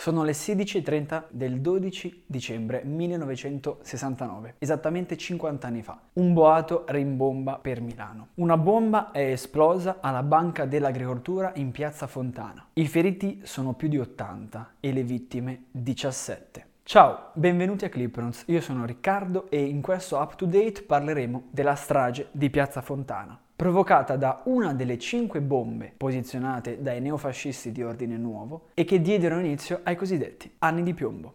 Sono le 16.30 del 12 dicembre 1969, esattamente 50 anni fa. Un boato rimbomba per Milano. Una bomba è esplosa alla Banca dell'Agricoltura in piazza Fontana. I feriti sono più di 80 e le vittime 17. Ciao, benvenuti a Cliprons, io sono Riccardo e in questo up to date parleremo della strage di Piazza Fontana provocata da una delle cinque bombe posizionate dai neofascisti di ordine nuovo e che diedero inizio ai cosiddetti anni di piombo.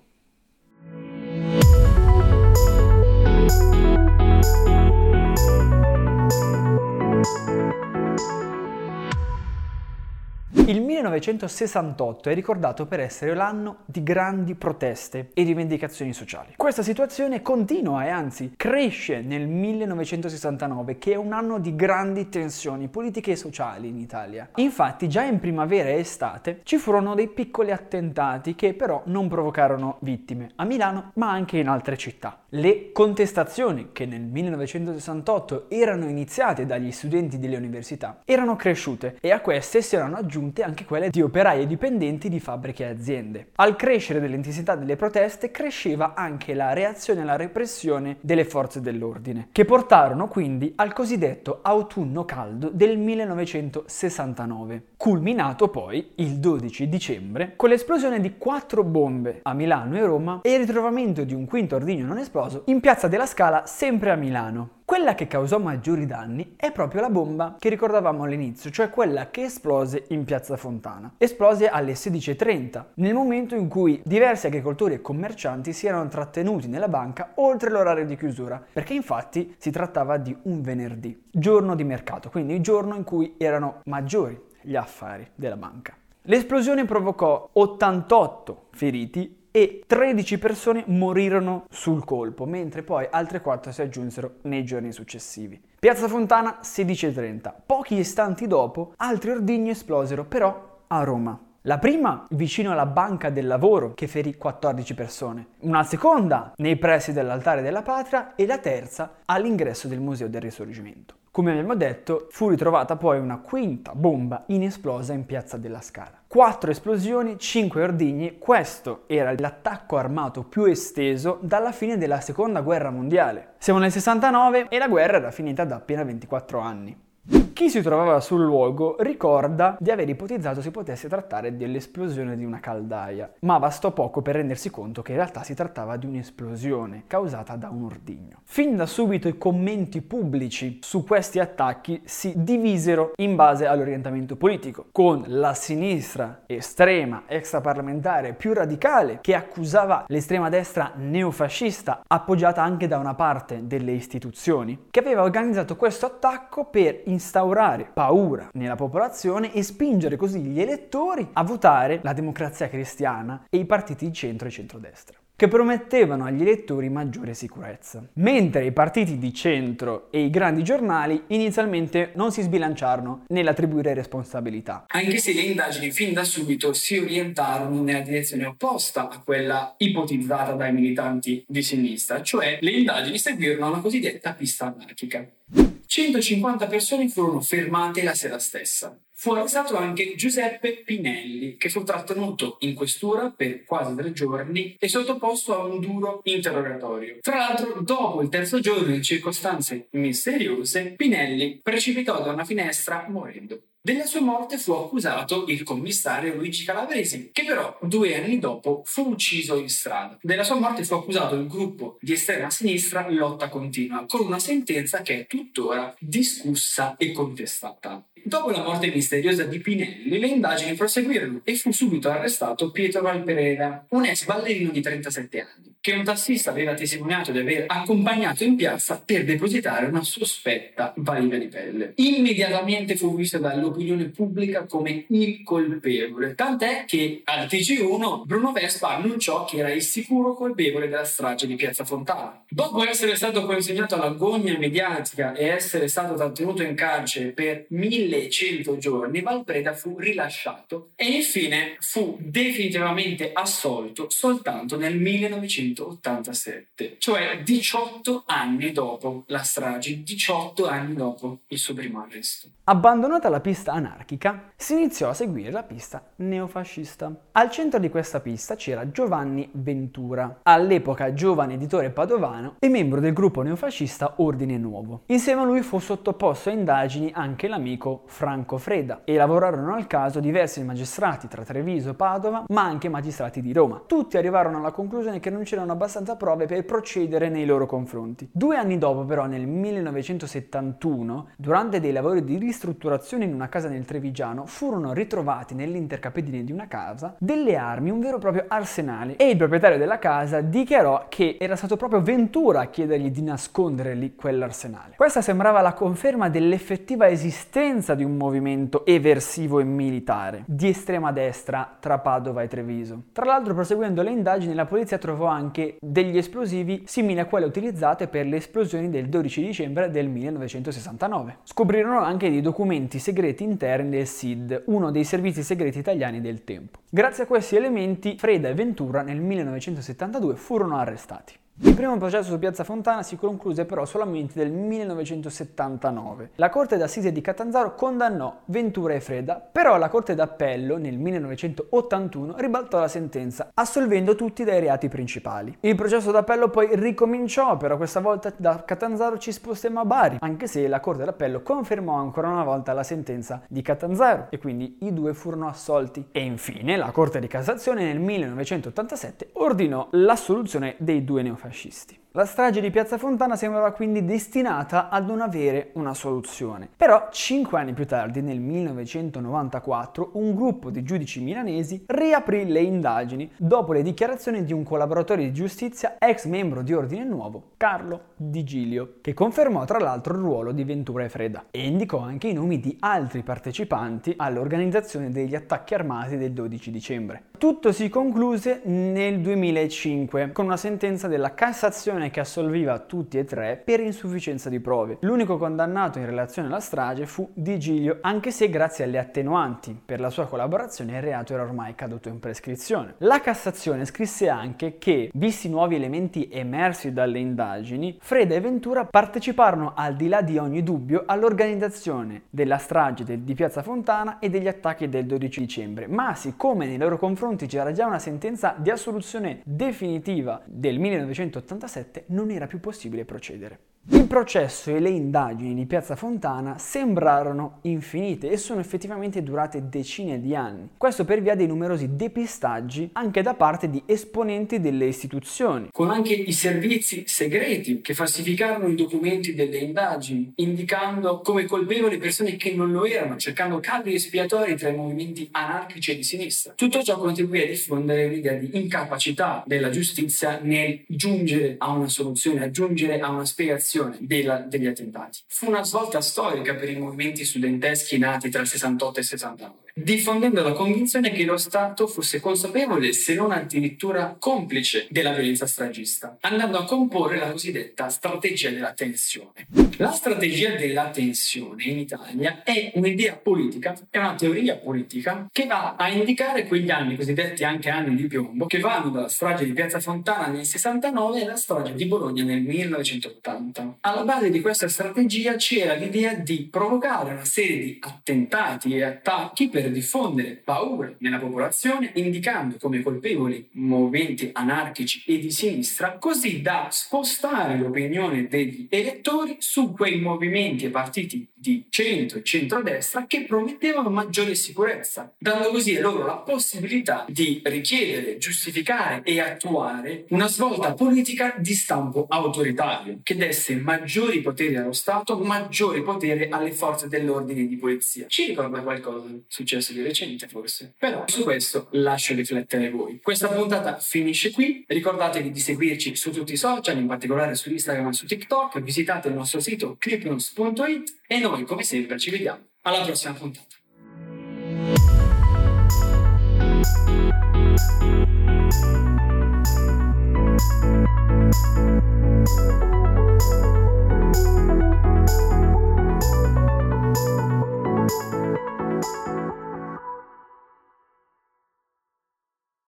Il 1968 è ricordato per essere l'anno di grandi proteste e rivendicazioni sociali. Questa situazione continua e anzi cresce nel 1969, che è un anno di grandi tensioni politiche e sociali in Italia. Infatti già in primavera e estate ci furono dei piccoli attentati che però non provocarono vittime a Milano ma anche in altre città. Le contestazioni che nel 1968 erano iniziate dagli studenti delle università erano cresciute e a queste si erano aggiunte anche quelle di operai e dipendenti di fabbriche e aziende. Al crescere dell'intensità delle proteste cresceva anche la reazione alla repressione delle forze dell'ordine, che portarono quindi al cosiddetto autunno caldo del 1969, culminato poi il 12 dicembre con l'esplosione di quattro bombe a Milano e Roma e il ritrovamento di un quinto ordigno non esploso in piazza della Scala sempre a Milano. Quella che causò maggiori danni è proprio la bomba che ricordavamo all'inizio, cioè quella che esplose in piazza Fontana. Esplose alle 16.30, nel momento in cui diversi agricoltori e commercianti si erano trattenuti nella banca oltre l'orario di chiusura, perché infatti si trattava di un venerdì, giorno di mercato, quindi il giorno in cui erano maggiori gli affari della banca. L'esplosione provocò 88 feriti e 13 persone morirono sul colpo, mentre poi altre 4 si aggiunsero nei giorni successivi. Piazza Fontana 16.30. Pochi istanti dopo altri ordigni esplosero però a Roma. La prima vicino alla Banca del Lavoro che ferì 14 persone, una seconda nei pressi dell'altare della patria e la terza all'ingresso del Museo del Risorgimento. Come abbiamo detto, fu ritrovata poi una quinta bomba inesplosa in piazza della Scala. Quattro esplosioni, cinque ordigni, questo era l'attacco armato più esteso dalla fine della seconda guerra mondiale. Siamo nel 69 e la guerra era finita da appena 24 anni. Chi si trovava sul luogo ricorda di aver ipotizzato si potesse trattare dell'esplosione di una caldaia, ma bastò poco per rendersi conto che in realtà si trattava di un'esplosione causata da un ordigno. Fin da subito i commenti pubblici su questi attacchi si divisero in base all'orientamento politico, con la sinistra estrema extraparlamentare più radicale che accusava l'estrema destra neofascista, appoggiata anche da una parte delle istituzioni, che aveva organizzato questo attacco per instaurare instaurare paura nella popolazione e spingere così gli elettori a votare la democrazia cristiana e i partiti di centro e centrodestra che promettevano agli elettori maggiore sicurezza. Mentre i partiti di centro e i grandi giornali inizialmente non si sbilanciarono nell'attribuire responsabilità. Anche se le indagini fin da subito si orientarono nella direzione opposta a quella ipotizzata dai militanti di sinistra, cioè le indagini seguirono la cosiddetta pista anarchica. 150 persone furono fermate la sera stessa. Fu arrestato anche Giuseppe Pinelli, che fu trattenuto in questura per quasi tre giorni e sottoposto a un duro interrogatorio. Tra l'altro, dopo il terzo giorno, in circostanze misteriose, Pinelli precipitò da una finestra morendo. Della sua morte fu accusato il commissario Luigi Calabresi, che però due anni dopo fu ucciso in strada. Della sua morte fu accusato il gruppo di estrema sinistra Lotta Continua, con una sentenza che è tuttora discussa e contestata. Dopo la morte misteriosa di Pinelli, le indagini proseguirono e fu subito arrestato Pietro Valpereda, un ex ballerino di 37 anni, che un tassista aveva testimoniato di aver accompagnato in piazza per depositare una sospetta valigia di pelle. Immediatamente fu visto dall'opinione pubblica come il colpevole, tant'è che al TG1 Bruno Vespa annunciò che era il sicuro colpevole della strage di Piazza Fontana. Dopo essere stato consegnato all'agonia mediatica e essere stato trattenuto in carcere per mille 1100 giorni Valpreda fu rilasciato e infine fu definitivamente assolto soltanto nel 1900 1987, cioè 18 anni dopo la strage, 18 anni dopo il suo primo arresto. Abbandonata la pista anarchica, si iniziò a seguire la pista neofascista. Al centro di questa pista c'era Giovanni Ventura, all'epoca giovane editore padovano e membro del gruppo neofascista Ordine Nuovo. Insieme a lui fu sottoposto a indagini anche l'amico Franco Freda e lavorarono al caso diversi magistrati tra Treviso e Padova, ma anche magistrati di Roma. Tutti arrivarono alla conclusione che non c'erano abbastanza prove per procedere nei loro confronti. Due anni dopo, però, nel 1971, durante dei lavori di ristrutturazione in una casa nel Trevigiano, furono ritrovati nell'intercapedine di una casa delle armi, un vero e proprio arsenale, e il proprietario della casa dichiarò che era stato proprio Ventura a chiedergli di nascondere lì quell'arsenale. Questa sembrava la conferma dell'effettiva esistenza di un movimento eversivo e militare di estrema destra tra Padova e Treviso. Tra l'altro, proseguendo le indagini, la polizia trovò anche degli esplosivi simili a quelli utilizzati per le esplosioni del 12 dicembre del 1969. Scoprirono anche dei documenti segreti interni del SID, uno dei servizi segreti italiani del tempo. Grazie a questi elementi, Freda e Ventura nel 1972 furono arrestati. Il primo processo su Piazza Fontana si concluse però solamente nel 1979. La Corte d'Assise di Catanzaro condannò Ventura e Freda, però la Corte d'Appello nel 1981 ribaltò la sentenza, assolvendo tutti dai reati principali. Il processo d'appello poi ricominciò, però questa volta da Catanzaro ci spostiamo a Bari, anche se la Corte d'Appello confermò ancora una volta la sentenza di Catanzaro e quindi i due furono assolti. E infine la Corte di Cassazione nel 1987 ordinò l'assoluzione dei due neofascisti fascisti. La strage di Piazza Fontana sembrava quindi destinata a non avere una soluzione. Però, cinque anni più tardi, nel 1994, un gruppo di giudici milanesi riaprì le indagini dopo le dichiarazioni di un collaboratore di giustizia, ex membro di Ordine Nuovo, Carlo Di Giglio, che confermò tra l'altro il ruolo di Ventura e Freda e indicò anche i nomi di altri partecipanti all'organizzazione degli attacchi armati del 12 dicembre. Tutto si concluse nel 2005 con una sentenza della Cassazione che assolviva tutti e tre per insufficienza di prove. L'unico condannato in relazione alla strage fu Di Giglio, anche se grazie alle attenuanti per la sua collaborazione il reato era ormai caduto in prescrizione. La Cassazione scrisse anche che, visti nuovi elementi emersi dalle indagini, Freda e Ventura parteciparono al di là di ogni dubbio all'organizzazione della strage di Piazza Fontana e degli attacchi del 12 dicembre, ma siccome nei loro confronti c'era già una sentenza di assoluzione definitiva del 1987, non era più possibile procedere. Il processo e le indagini di Piazza Fontana sembrarono infinite e sono effettivamente durate decine di anni. Questo per via dei numerosi depistaggi anche da parte di esponenti delle istituzioni. Con anche i servizi segreti che falsificarono i documenti delle indagini, indicando come colpevoli persone che non lo erano, cercando capi espiatori tra i movimenti anarchici e di sinistra. Tutto ciò contribuì a diffondere l'idea di incapacità della giustizia nel giungere a una soluzione, a giungere a una spiegazione della, degli attentati. Fu una svolta storica per i movimenti studenteschi nati tra il 68 e il 69 diffondendo la convinzione che lo Stato fosse consapevole, se non addirittura complice, della violenza stragista, andando a comporre la cosiddetta strategia della tensione. La strategia della tensione in Italia è un'idea politica, è una teoria politica che va a indicare quegli anni cosiddetti anche anni di piombo, che vanno dalla strage di Piazza Fontana nel 69 alla strage di Bologna nel 1980. Alla base di questa strategia c'era l'idea di provocare una serie di attentati e attacchi per per diffondere paura nella popolazione, indicando come colpevoli movimenti anarchici e di sinistra, così da spostare l'opinione degli elettori su quei movimenti e partiti di centro e centrodestra che promettevano maggiore sicurezza, dando così a loro la possibilità di richiedere, giustificare e attuare una svolta politica di stampo autoritario, che desse maggiori poteri allo Stato, maggiori poteri alle forze dell'ordine di polizia. Ci ricorda qualcosa successo di recente forse? Però su questo lascio riflettere voi. Questa puntata finisce qui, ricordatevi di seguirci su tutti i social, in particolare su Instagram e su TikTok, visitate il nostro sito clipnos.it e noi, come sempre, ci vediamo alla prossima puntata. Thank